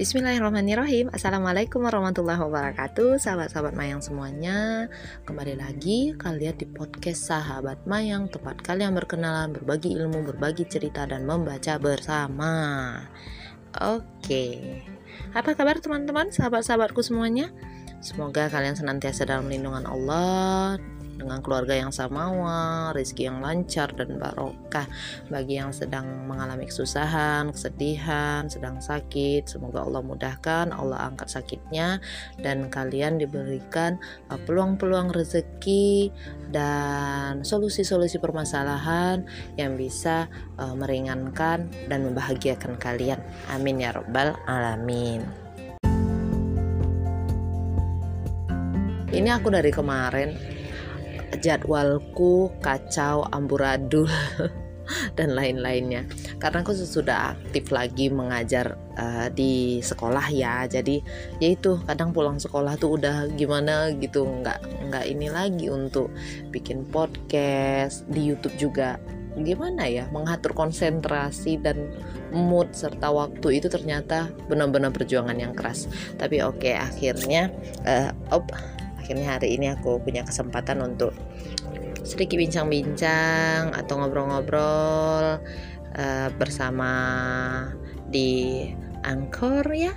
Bismillahirrahmanirrahim. Assalamualaikum warahmatullahi wabarakatuh. Sahabat-sahabat Mayang semuanya Kembali lagi kalian di podcast Sahabat Mayang Tempat kalian berkenalan, berbagi ilmu, berbagi cerita Dan membaca bersama. Oke Apa kabar teman-teman, sahabat-sahabatku semuanya? Semoga kalian senantiasa dalam lindungan Allah dengan keluarga yang samawa, rezeki yang lancar dan barokah bagi yang sedang mengalami kesusahan, kesedihan, sedang sakit. Semoga Allah mudahkan, Allah angkat sakitnya dan kalian diberikan uh, peluang-peluang rezeki dan solusi-solusi permasalahan yang bisa uh, meringankan dan membahagiakan kalian. Amin ya rabbal alamin. Ini aku dari kemarin jadwalku kacau amburadul dan lain-lainnya. Karena aku sudah aktif lagi mengajar uh, di sekolah ya. Jadi yaitu kadang pulang sekolah tuh udah gimana gitu. Nggak nggak ini lagi untuk bikin podcast di YouTube juga. Gimana ya mengatur konsentrasi dan mood serta waktu itu ternyata benar-benar perjuangan yang keras. Tapi oke okay, akhirnya uh, op akhirnya hari ini aku punya kesempatan untuk sedikit bincang-bincang atau ngobrol-ngobrol uh, bersama di Anchor ya.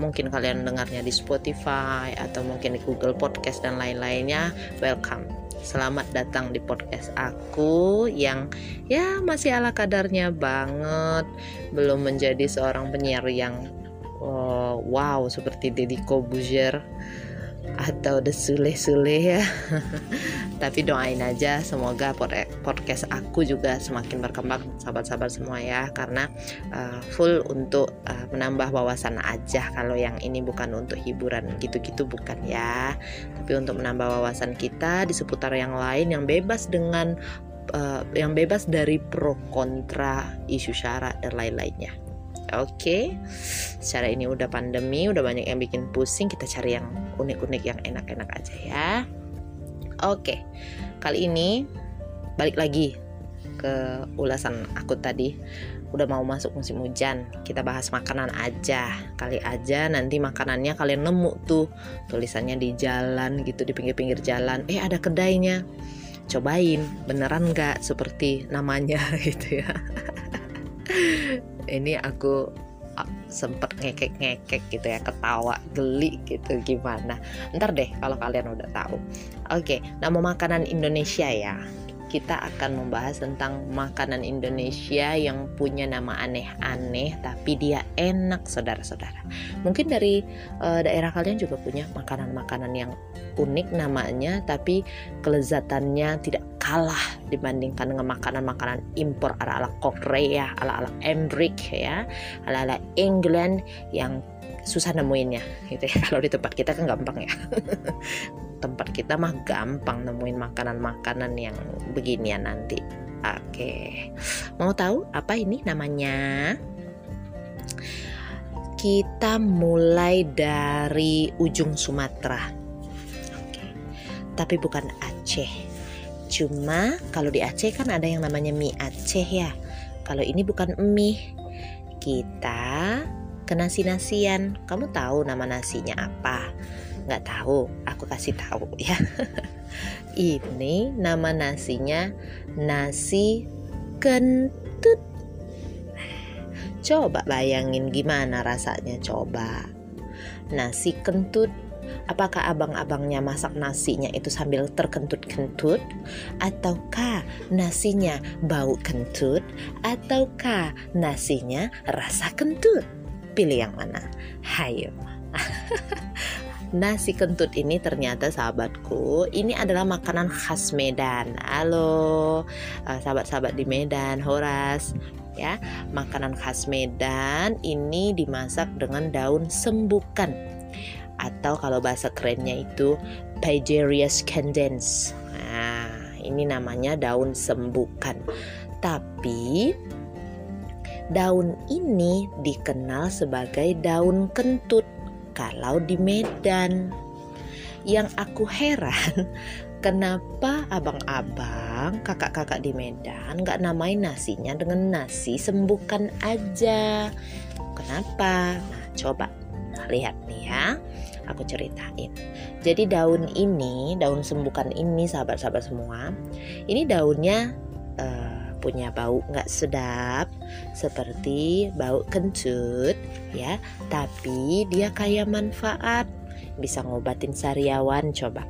Mungkin kalian dengarnya di Spotify atau mungkin di Google Podcast dan lain-lainnya. Welcome. Selamat datang di podcast aku yang ya masih ala kadarnya banget. Belum menjadi seorang penyiar yang oh, wow seperti Deddy Kobuzier atau the sule-sule ya. Tapi doain aja semoga podcast aku juga semakin berkembang sahabat-sahabat semua ya. Karena uh, full untuk uh, menambah wawasan aja kalau yang ini bukan untuk hiburan gitu-gitu bukan ya. Tapi untuk menambah wawasan kita di seputar yang lain yang bebas dengan uh, yang bebas dari pro kontra isu syarat dan lain-lainnya Oke, okay. secara ini udah pandemi, udah banyak yang bikin pusing. Kita cari yang unik-unik, yang enak-enak aja ya. Oke, okay. kali ini balik lagi ke ulasan aku tadi. Udah mau masuk musim hujan, kita bahas makanan aja. Kali aja nanti makanannya kalian nemu tuh tulisannya di jalan gitu, di pinggir-pinggir jalan. Eh ada kedainya, cobain beneran nggak seperti namanya gitu ya ini aku sempet ngekek-ngekek gitu ya ketawa geli gitu gimana? Ntar deh kalau kalian udah tahu. Oke nama makanan Indonesia ya kita akan membahas tentang makanan Indonesia yang punya nama aneh-aneh tapi dia enak saudara-saudara. Mungkin dari uh, daerah kalian juga punya makanan-makanan yang unik namanya tapi kelezatannya tidak kalah dibandingkan dengan makanan-makanan impor ala-ala Korea, ala-ala Embrick ya, ala-ala England yang susah nemuinnya gitu ya. Kalau di tempat kita kan gampang ya. tempat kita mah gampang nemuin makanan-makanan yang beginian nanti. Oke. Mau tahu apa ini namanya? Kita mulai dari ujung Sumatera. Tapi bukan Aceh Cuma kalau di Aceh kan ada yang namanya mie Aceh ya. Kalau ini bukan mie. Kita ke nasi-nasian. Kamu tahu nama nasinya apa? Nggak tahu, aku kasih tahu ya. ini nama nasinya nasi kentut. Coba bayangin gimana rasanya coba. Nasi kentut Apakah abang-abangnya masak nasinya itu sambil terkentut-kentut? Ataukah nasinya bau kentut? Ataukah nasinya rasa kentut? Pilih yang mana? Hayo. Nasi kentut ini ternyata sahabatku Ini adalah makanan khas Medan Halo eh, sahabat-sahabat di Medan Horas ya makanan khas Medan ini dimasak dengan daun sembukan atau kalau bahasa kerennya itu Pageria scandens. Nah, ini namanya daun sembukan. Tapi daun ini dikenal sebagai daun kentut kalau di Medan. Yang aku heran, kenapa abang-abang abang kakak-kakak di Medan nggak namain nasinya dengan nasi sembuhkan aja? Kenapa? Nah coba. Lihat nih ya. Aku ceritain. Jadi daun ini daun sembuhkan ini sahabat-sahabat semua ini daunnya uh, punya bau nggak sedap seperti bau kentut ya. Tapi dia kaya manfaat. Bisa ngobatin sariawan coba.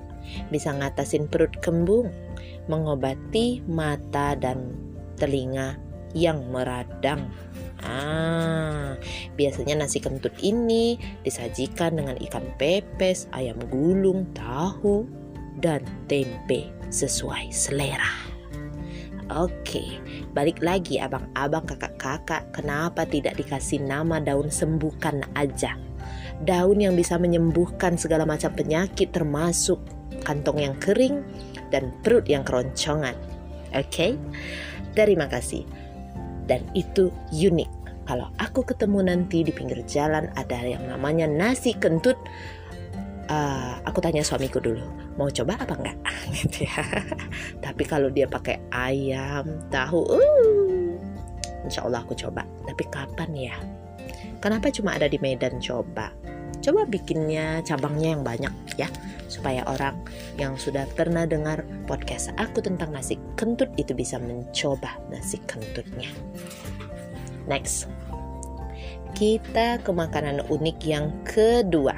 Bisa ngatasin perut kembung. Mengobati mata dan telinga yang meradang. Ah, biasanya nasi kentut ini disajikan dengan ikan pepes, ayam gulung, tahu, dan tempe sesuai selera. Oke, balik lagi abang-abang kakak-kakak, kenapa tidak dikasih nama daun sembuhkan aja? Daun yang bisa menyembuhkan segala macam penyakit termasuk kantong yang kering dan perut yang keroncongan. Oke, terima kasih dan itu unik. Kalau aku ketemu nanti di pinggir jalan ada yang namanya nasi kentut, uh, aku tanya suamiku dulu, mau coba apa enggak? gitu ya. Tapi kalau dia pakai ayam, tahu, uh, insya Allah aku coba. Tapi kapan ya? Kenapa cuma ada di Medan coba? Coba bikinnya cabangnya yang banyak ya, supaya orang yang sudah pernah dengar podcast aku tentang nasi kentut itu bisa mencoba nasi kentutnya. Next, kita ke makanan unik yang kedua.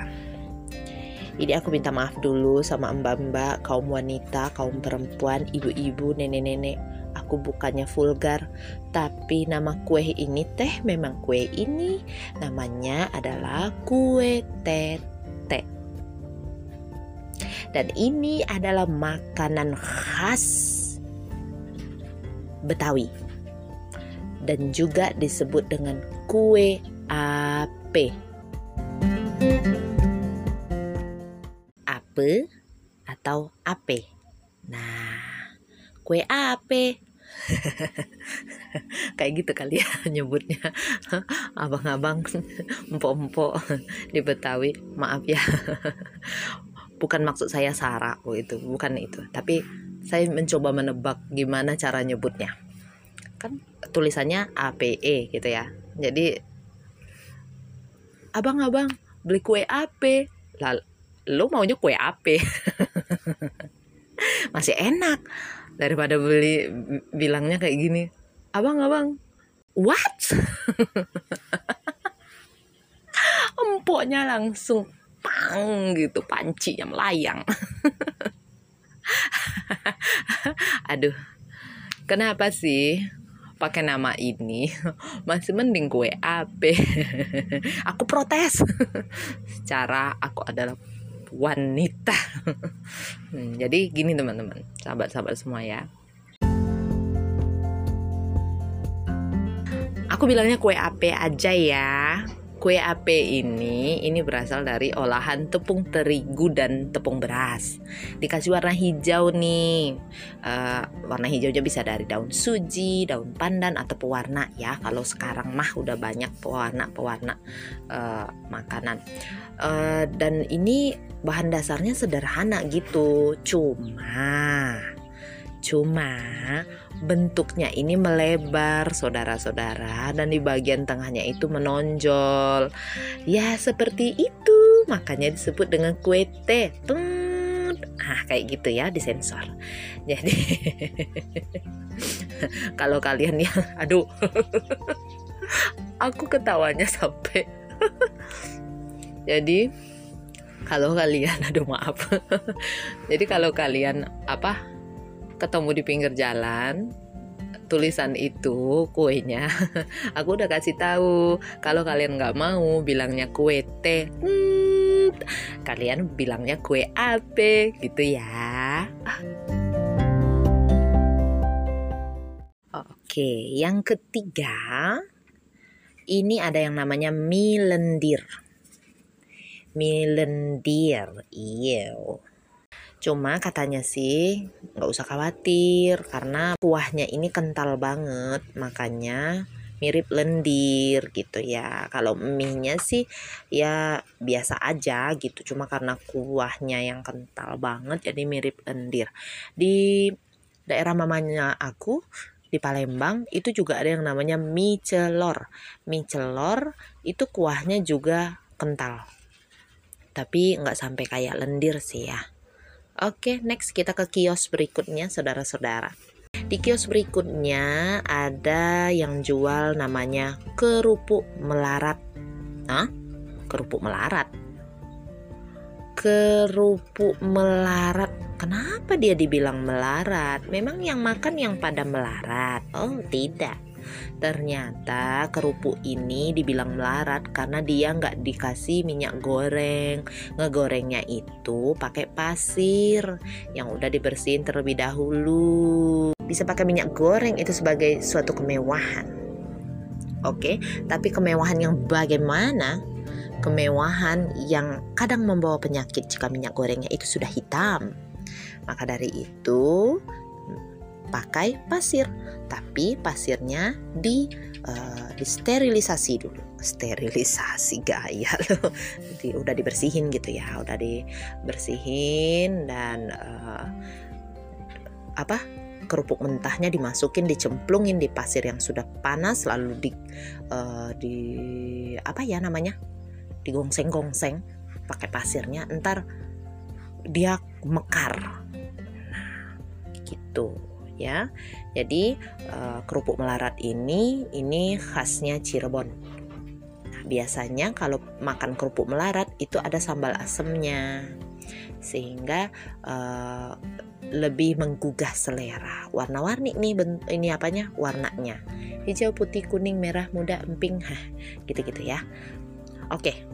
Ini aku minta maaf dulu sama mbak-mbak, kaum wanita, kaum perempuan, ibu-ibu, nenek-nenek aku bukannya vulgar, tapi nama kue ini teh memang kue ini namanya adalah kue tete. Dan ini adalah makanan khas Betawi. Dan juga disebut dengan kue ape. Ape atau ape. Nah, kue ape kayak gitu kali ya nyebutnya. Abang-abang empok-empok di Betawi. Maaf ya. Bukan maksud saya Sarah oh itu. Bukan itu. Tapi saya mencoba menebak gimana cara nyebutnya. Kan tulisannya APE gitu ya. Jadi abang-abang beli kue AP lah lo maunya kue AP masih enak. Daripada beli bilangnya kayak gini abang abang what? Empoknya langsung pang gitu panci yang melayang aduh kenapa sih pakai nama ini? Masih mending gue apa aku protes. Secara aku adalah wanita. hmm, jadi gini teman-teman, sahabat-sahabat semua ya. Aku bilangnya kue ape aja ya. Kue ape ini ini berasal dari olahan tepung terigu dan tepung beras. Dikasih warna hijau nih. Uh, warna hijaunya bisa dari daun suji, daun pandan atau pewarna ya. Kalau sekarang mah udah banyak pewarna-pewarna uh, makanan. Uh, dan ini bahan dasarnya sederhana gitu. Cuma Cuma bentuknya ini melebar saudara-saudara dan di bagian tengahnya itu menonjol. Ya seperti itu makanya disebut dengan kue teh. Ah kayak gitu ya disensor. Jadi kalau kalian ya aduh aku ketawanya sampai jadi kalau kalian aduh maaf jadi kalau kalian apa ketemu di pinggir jalan tulisan itu kuenya aku udah kasih tahu kalau kalian nggak mau bilangnya kue teh hmm, kalian bilangnya kue ape gitu ya. Oke yang ketiga ini ada yang namanya mie lendir mie lendir iya Cuma katanya sih nggak usah khawatir karena kuahnya ini kental banget makanya mirip lendir gitu ya. Kalau mie-nya sih ya biasa aja gitu. Cuma karena kuahnya yang kental banget jadi mirip lendir. Di daerah mamanya aku di Palembang itu juga ada yang namanya mie celor. Mie celor itu kuahnya juga kental. Tapi nggak sampai kayak lendir sih ya. Oke, next kita ke kios berikutnya saudara-saudara. Di kios berikutnya ada yang jual namanya kerupuk melarat. Hah? Kerupuk melarat? Kerupuk melarat. Kenapa dia dibilang melarat? Memang yang makan yang pada melarat? Oh, tidak. Ternyata kerupuk ini dibilang melarat karena dia nggak dikasih minyak goreng. Ngegorengnya itu pakai pasir yang udah dibersihin terlebih dahulu bisa pakai minyak goreng itu sebagai suatu kemewahan. Oke, tapi kemewahan yang bagaimana? Kemewahan yang kadang membawa penyakit jika minyak gorengnya itu sudah hitam. Maka dari itu pakai pasir, tapi pasirnya di uh, disterilisasi dulu. Sterilisasi gaya loh. Jadi udah dibersihin gitu ya, udah dibersihin dan uh, apa? kerupuk mentahnya dimasukin dicemplungin di pasir yang sudah panas lalu di uh, di apa ya namanya digongseng-gongseng pakai pasirnya entar dia mekar nah gitu ya jadi uh, kerupuk melarat ini ini khasnya Cirebon nah, biasanya kalau makan kerupuk melarat itu ada sambal asemnya sehingga uh, lebih menggugah selera. Warna-warni nih ini apanya? Warnanya. Hijau, putih, kuning, merah, muda, emping. Hah, gitu-gitu ya. Oke.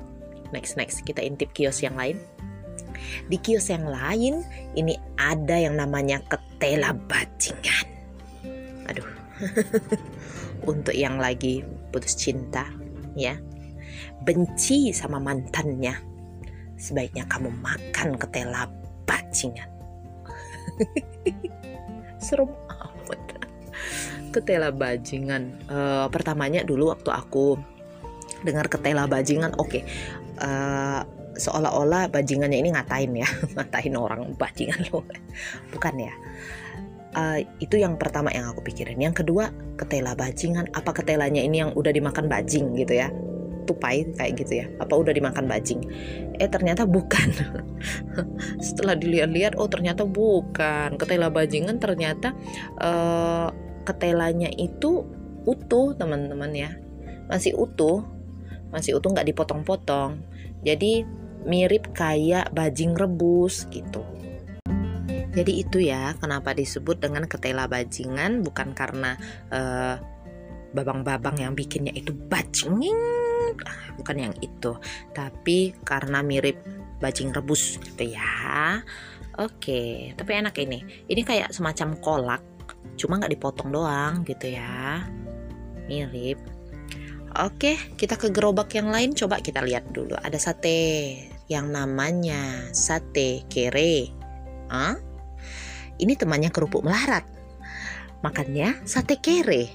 Next next kita intip kios yang lain. Di kios yang lain ini ada yang namanya ketela bajingan. Aduh. Untuk yang lagi putus cinta, ya. Benci sama mantannya. Sebaiknya kamu makan ketela bajingan serem amat ketela bajingan uh, pertamanya dulu waktu aku dengar ketela bajingan oke okay. uh, eh, seolah-olah bajingannya ini ngatain ya. Ngatain orang bajingan lo bukan ya. Uh, itu yang pertama yang aku pikirin. Yang kedua ketela bajingan. Apa ketelanya ini yang udah dimakan bajing gitu ya? Tupai kayak gitu ya. Apa udah dimakan bajing? Eh ternyata bukan. Setelah dilihat-lihat oh ternyata bukan. Ketela bajingan ternyata uh, ketelanya itu utuh teman-teman ya. Masih utuh. Masih utuh nggak dipotong-potong. Jadi mirip kayak bajing rebus gitu. Jadi itu ya kenapa disebut dengan ketela bajingan bukan karena uh, babang-babang yang bikinnya itu bajinging bukan yang itu tapi karena mirip bajing rebus gitu ya. Oke tapi enak ini. Ini kayak semacam kolak cuma nggak dipotong doang gitu ya. Mirip. Oke kita ke gerobak yang lain coba kita lihat dulu. Ada sate yang namanya sate kere. Hah? ini temannya kerupuk melarat. Makannya sate kere.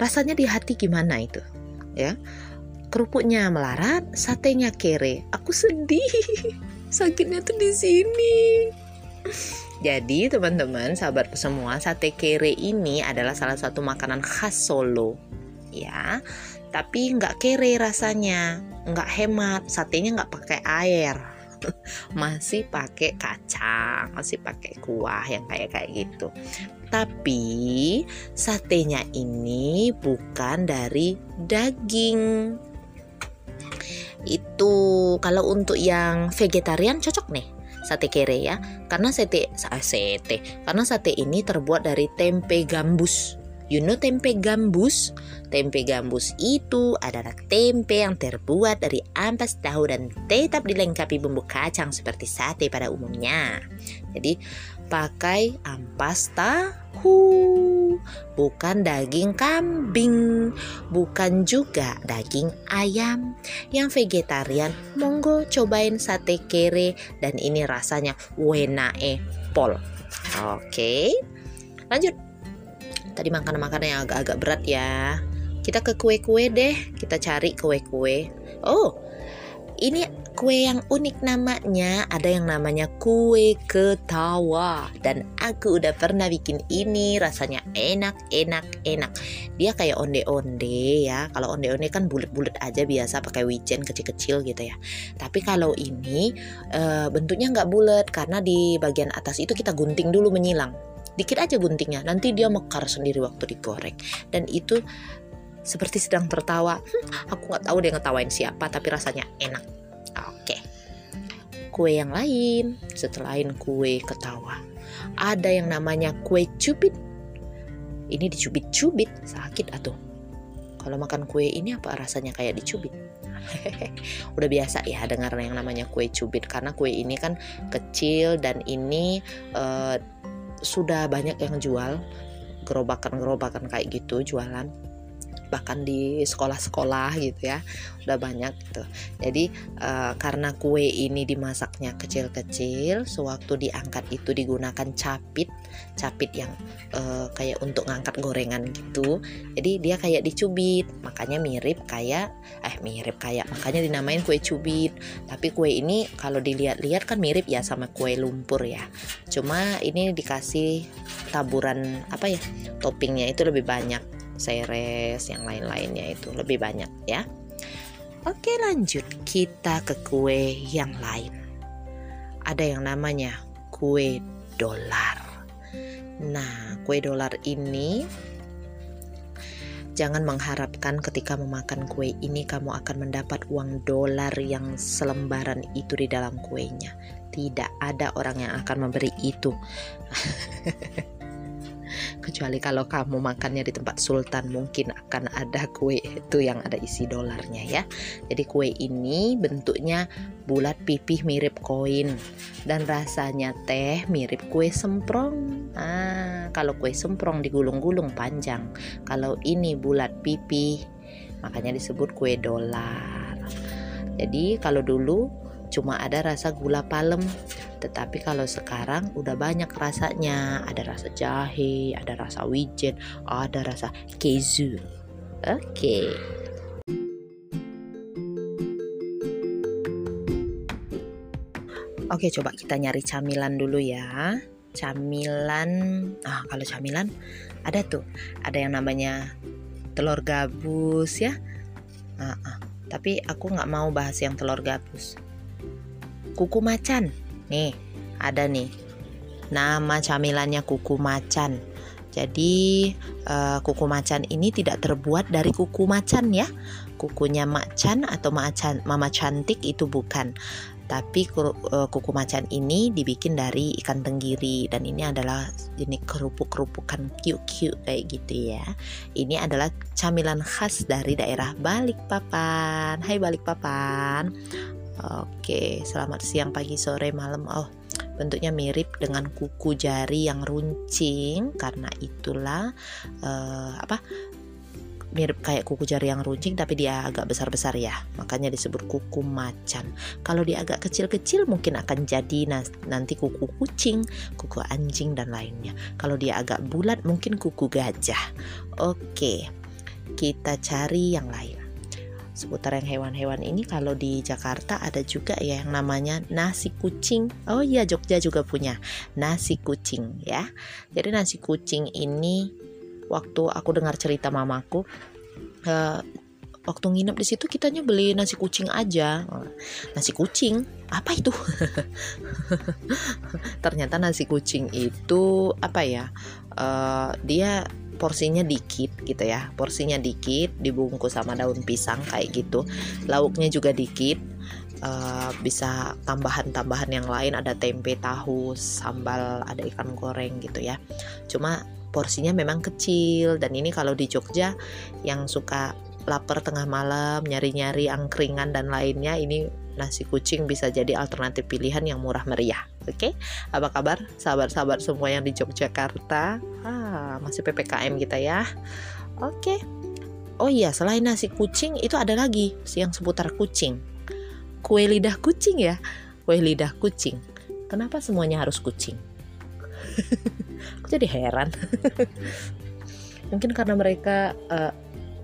Rasanya di hati gimana itu? Ya kerupuknya melarat satenya kere. Aku sedih. Sakitnya tuh di sini. Jadi teman-teman sahabat semua sate kere ini adalah salah satu makanan khas Solo. Ya tapi nggak kere rasanya nggak hemat satenya nggak pakai air. Masih pakai kacang masih pakai kuah yang kayak kayak gitu. Tapi satenya ini bukan dari daging. Itu kalau untuk yang vegetarian cocok nih sate kere ya. Karena sate sate. Karena sate ini terbuat dari tempe gambus. You know tempe gambus? Tempe gambus itu adalah tempe yang terbuat dari ampas tahu dan tetap dilengkapi bumbu kacang seperti sate pada umumnya. Jadi pakai ampas tahu, bukan daging kambing, bukan juga daging ayam. Yang vegetarian, monggo cobain sate kere dan ini rasanya wenae pol. Oke, lanjut tadi makanan-makanan yang agak-agak berat ya kita ke kue-kue deh. Kita cari kue-kue. Oh ini kue yang unik namanya. Ada yang namanya kue ketawa. Dan aku udah pernah bikin ini. Rasanya enak enak enak. Dia kayak onde-onde ya. Kalau onde-onde kan bulat-bulat aja biasa pakai wijen kecil-kecil gitu ya. Tapi kalau ini e, bentuknya nggak bulat karena di bagian atas itu kita gunting dulu menyilang. Dikit aja guntingnya. Nanti dia mekar sendiri waktu digoreng. Dan itu seperti sedang tertawa. Hmm, aku nggak tahu dia ngetawain siapa, tapi rasanya enak. Oke. Kue yang lain, setelahin kue ketawa. Ada yang namanya kue cubit. Ini dicubit-cubit, sakit atau? Kalau makan kue ini apa rasanya kayak dicubit? Udah biasa ya dengar yang namanya kue cubit karena kue ini kan kecil dan ini uh, sudah banyak yang jual gerobakan-gerobakan kayak gitu jualan bahkan di sekolah-sekolah gitu ya udah banyak gitu. Jadi uh, karena kue ini dimasaknya kecil-kecil sewaktu diangkat itu digunakan capit capit yang uh, kayak untuk ngangkat gorengan gitu. Jadi dia kayak dicubit makanya mirip kayak eh mirip kayak makanya dinamain kue cubit. Tapi kue ini kalau dilihat-lihat kan mirip ya sama kue lumpur ya. Cuma ini dikasih taburan apa ya toppingnya itu lebih banyak seres yang lain-lainnya itu. Lebih banyak ya. Oke lanjut. Kita ke kue yang lain. Ada yang namanya kue dolar. Nah kue dolar ini Jangan mengharapkan ketika memakan kue ini kamu akan mendapat uang dolar yang selembaran itu di dalam kuenya. Tidak ada orang yang akan memberi itu. kecuali kalau kamu makannya di tempat sultan mungkin akan ada kue itu yang ada isi dolarnya ya. Jadi kue ini bentuknya bulat pipih mirip koin dan rasanya teh mirip kue semprong. Ah kalau kue semprong digulung-gulung panjang kalau ini bulat pipih makanya disebut kue dolar. Jadi kalau dulu cuma ada rasa gula palem tetapi kalau sekarang udah banyak rasanya ada rasa jahe ada rasa wijen ada rasa keju oke okay. Oke, coba kita nyari camilan dulu ya. Camilan, ah kalau camilan ada tuh, ada yang namanya telur gabus ya. Ah, ah. Tapi aku nggak mau bahas yang telur gabus. Kuku macan, Nih, ada nih. Nama camilannya kuku macan. Jadi uh, kuku macan ini tidak terbuat dari kuku macan ya. Kukunya macan atau macan mama cantik itu bukan. Tapi uh, kuku macan ini dibikin dari ikan tenggiri dan ini adalah jenis kerupuk-kerupukan cute-cute kayak gitu ya. Ini adalah camilan khas dari daerah Balikpapan. Hai Balikpapan. Oke, selamat siang, pagi, sore, malam. Oh, bentuknya mirip dengan kuku jari yang runcing. Karena itulah uh, apa mirip kayak kuku jari yang runcing tapi dia agak besar-besar ya. Makanya disebut kuku macan. Kalau dia agak kecil-kecil mungkin akan jadi nanti kuku kucing kuku anjing dan lainnya. Kalau dia agak bulat mungkin kuku gajah. Oke kita cari yang lain seputar yang hewan-hewan ini kalau di Jakarta ada juga ya yang namanya nasi kucing. Oh iya Jogja juga punya nasi kucing ya. Jadi nasi kucing ini waktu aku dengar cerita mamaku uh, waktu nginep di situ kitanya beli nasi kucing aja. Nasi kucing apa itu? Ternyata nasi kucing itu apa ya? Uh, dia porsinya dikit gitu ya. Porsinya dikit dibungkus sama daun pisang kayak gitu. Lauknya juga dikit uh, bisa tambahan-tambahan yang lain ada tempe tahu sambal ada ikan goreng gitu ya. Cuma porsinya memang kecil dan ini kalau di Jogja yang suka lapar tengah malam nyari-nyari angkringan dan lainnya ini nasi kucing bisa jadi alternatif pilihan yang murah meriah. Oke, okay? apa kabar sahabat-sahabat semua yang di Yogyakarta? Ah, masih PPKM kita ya. Oke. Okay. Oh iya, selain nasi kucing itu ada lagi yang seputar kucing. Kue lidah kucing ya. Kue lidah kucing. Kenapa semuanya harus kucing? Aku jadi heran. Mungkin karena mereka uh,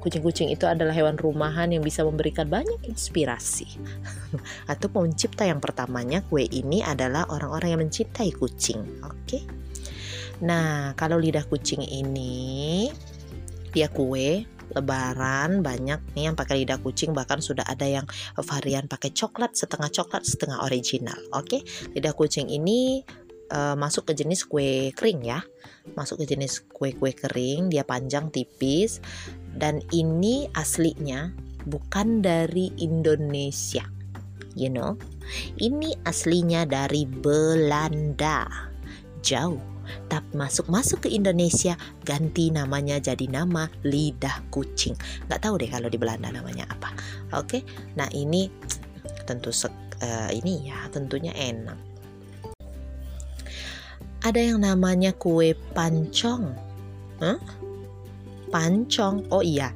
kucing-kucing itu adalah hewan rumahan yang bisa memberikan banyak inspirasi. Atau pencipta yang pertamanya kue ini adalah orang-orang yang mencintai kucing. Oke. Nah, kalau lidah kucing ini dia kue lebaran banyak nih yang pakai lidah kucing bahkan sudah ada yang varian pakai coklat setengah coklat setengah original oke lidah kucing ini uh, masuk ke jenis kue kering ya. Masuk ke jenis kue-kue kering dia panjang tipis dan ini aslinya bukan dari Indonesia you know. Ini aslinya dari Belanda. Jauh. Tapi masuk-masuk ke Indonesia ganti namanya jadi nama lidah kucing. Nggak tahu deh kalau di Belanda namanya apa. Oke nah ini tentu sek, uh, ini ya tentunya enak ada yang namanya kue pancong. Huh? pancong? Oh iya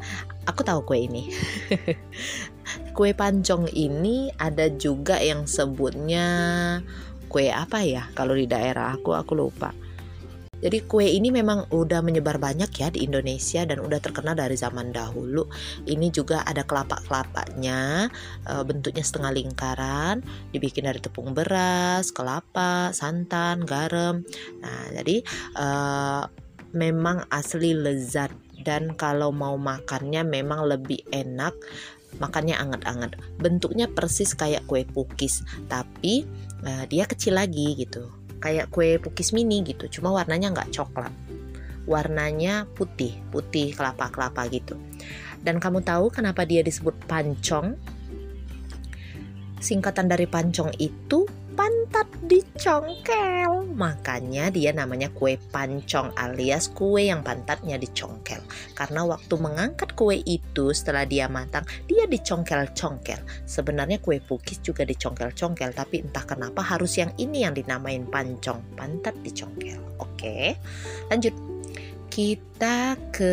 aku tahu kue ini. Kue pancong ini ada juga yang sebutnya kue apa ya? Kalau di daerah aku aku lupa jadi kue ini memang udah menyebar banyak ya di Indonesia dan udah terkenal dari zaman dahulu. Ini juga ada kelapa-kelapanya, e, bentuknya setengah lingkaran, dibikin dari tepung beras, kelapa, santan, garam. Nah, jadi e, memang asli lezat dan kalau mau makannya memang lebih enak makannya anget-anget. Bentuknya persis kayak kue pukis, tapi uh, dia kecil lagi gitu kayak kue pukis mini gitu cuma warnanya nggak coklat. Warnanya putih putih kelapa kelapa gitu. Dan kamu tahu kenapa dia disebut pancong? Singkatan dari pancong itu pantat dicongkel. Makanya dia namanya kue pancong alias kue yang pantatnya dicongkel. Karena waktu mengangkat kue itu setelah dia matang, dia dicongkel-congkel. Sebenarnya kue pukis juga dicongkel-congkel, tapi entah kenapa harus yang ini yang dinamain pancong, pantat dicongkel. Oke, lanjut kita ke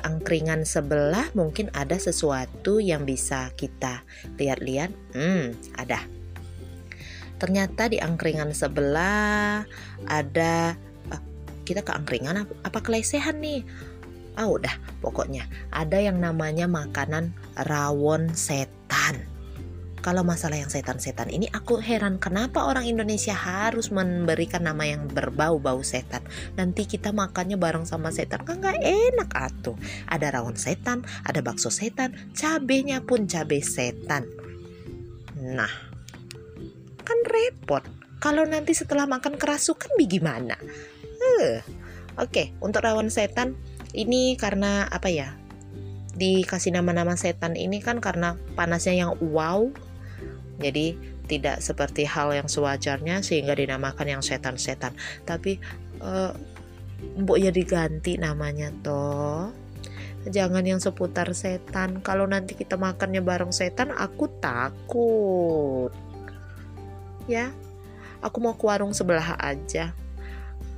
angkringan sebelah mungkin ada sesuatu yang bisa kita lihat-lihat. Hmm, ada ternyata di angkringan sebelah ada uh, kita ke angkringan apa, apa kelesehan nih ah udah pokoknya ada yang namanya makanan rawon setan kalau masalah yang setan-setan ini aku heran kenapa orang Indonesia harus memberikan nama yang berbau-bau setan. Nanti kita makannya bareng sama setan kan nggak enak atuh. Ada rawon setan, ada bakso setan, cabenya pun cabe setan. Nah, kan repot. Kalau nanti setelah makan kerasukan bagaimana? Uh, Oke, okay, untuk rawon setan ini karena apa ya? Dikasih nama-nama setan ini kan karena panasnya yang wow. Jadi tidak seperti hal yang sewajarnya sehingga dinamakan yang setan-setan. Tapi uh, ya diganti namanya toh. Jangan yang seputar setan. Kalau nanti kita makannya bareng setan, aku takut ya aku mau ke warung sebelah aja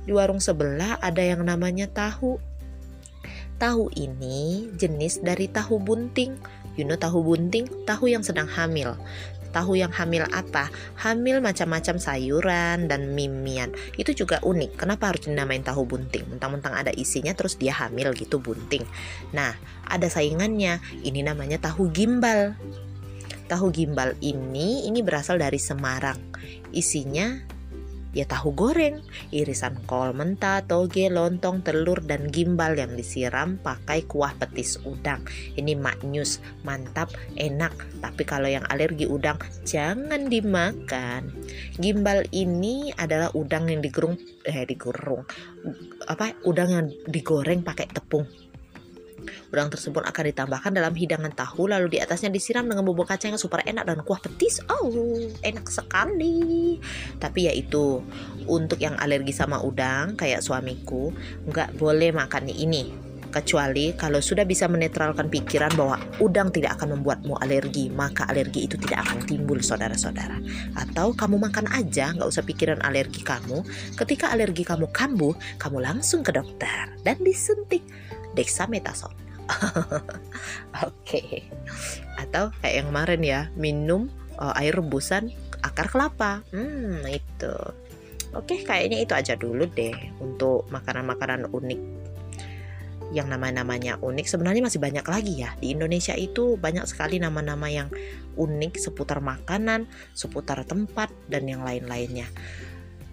di warung sebelah ada yang namanya tahu tahu ini jenis dari tahu bunting you know tahu bunting tahu yang sedang hamil tahu yang hamil apa? Hamil macam-macam sayuran dan mimian. Itu juga unik. Kenapa harus dinamain tahu bunting? Mentang-mentang ada isinya terus dia hamil gitu bunting. Nah, ada saingannya. Ini namanya tahu gimbal. Tahu gimbal ini ini berasal dari Semarang. Isinya ya tahu goreng, irisan kol mentah, toge, lontong, telur, dan gimbal yang disiram pakai kuah petis udang. Ini maknyus, mantap, enak. Tapi kalau yang alergi udang, jangan dimakan. Gimbal ini adalah udang yang digoreng, eh digoreng, apa? Udang yang digoreng pakai tepung Udang tersebut akan ditambahkan dalam hidangan tahu lalu di atasnya disiram dengan bubuk kacang yang super enak dan kuah petis. Oh, enak sekali. Tapi ya itu untuk yang alergi sama udang kayak suamiku nggak boleh makan ini kecuali kalau sudah bisa menetralkan pikiran bahwa udang tidak akan membuatmu alergi, maka alergi itu tidak akan timbul, saudara-saudara. Atau kamu makan aja, nggak usah pikiran alergi kamu. Ketika alergi kamu kambuh, kamu langsung ke dokter dan disuntik dexamethasone. Oke. Okay. Atau kayak yang kemarin ya, minum uh, air rebusan akar kelapa. Hmm, itu. Oke, okay, kayaknya itu aja dulu deh untuk makanan-makanan unik. yang nama-namanya unik sebenarnya masih banyak lagi ya di Indonesia itu banyak sekali nama-nama yang unik seputar makanan seputar tempat dan yang lain-lainnya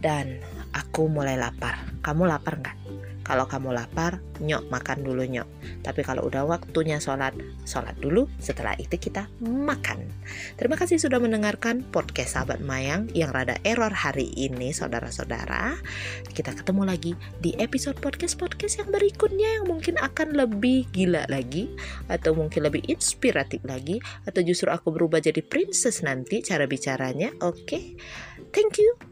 dan aku mulai lapar kamu lapar nggak kalau kamu lapar, nyok makan dulu nyok. Tapi kalau udah waktunya sholat, sholat dulu. Setelah itu kita makan. Terima kasih sudah mendengarkan podcast Sahabat Mayang yang rada error hari ini, saudara-saudara. Kita ketemu lagi di episode podcast-podcast yang berikutnya yang mungkin akan lebih gila lagi, atau mungkin lebih inspiratif lagi, atau justru aku berubah jadi princess nanti cara bicaranya. Oke, okay? thank you.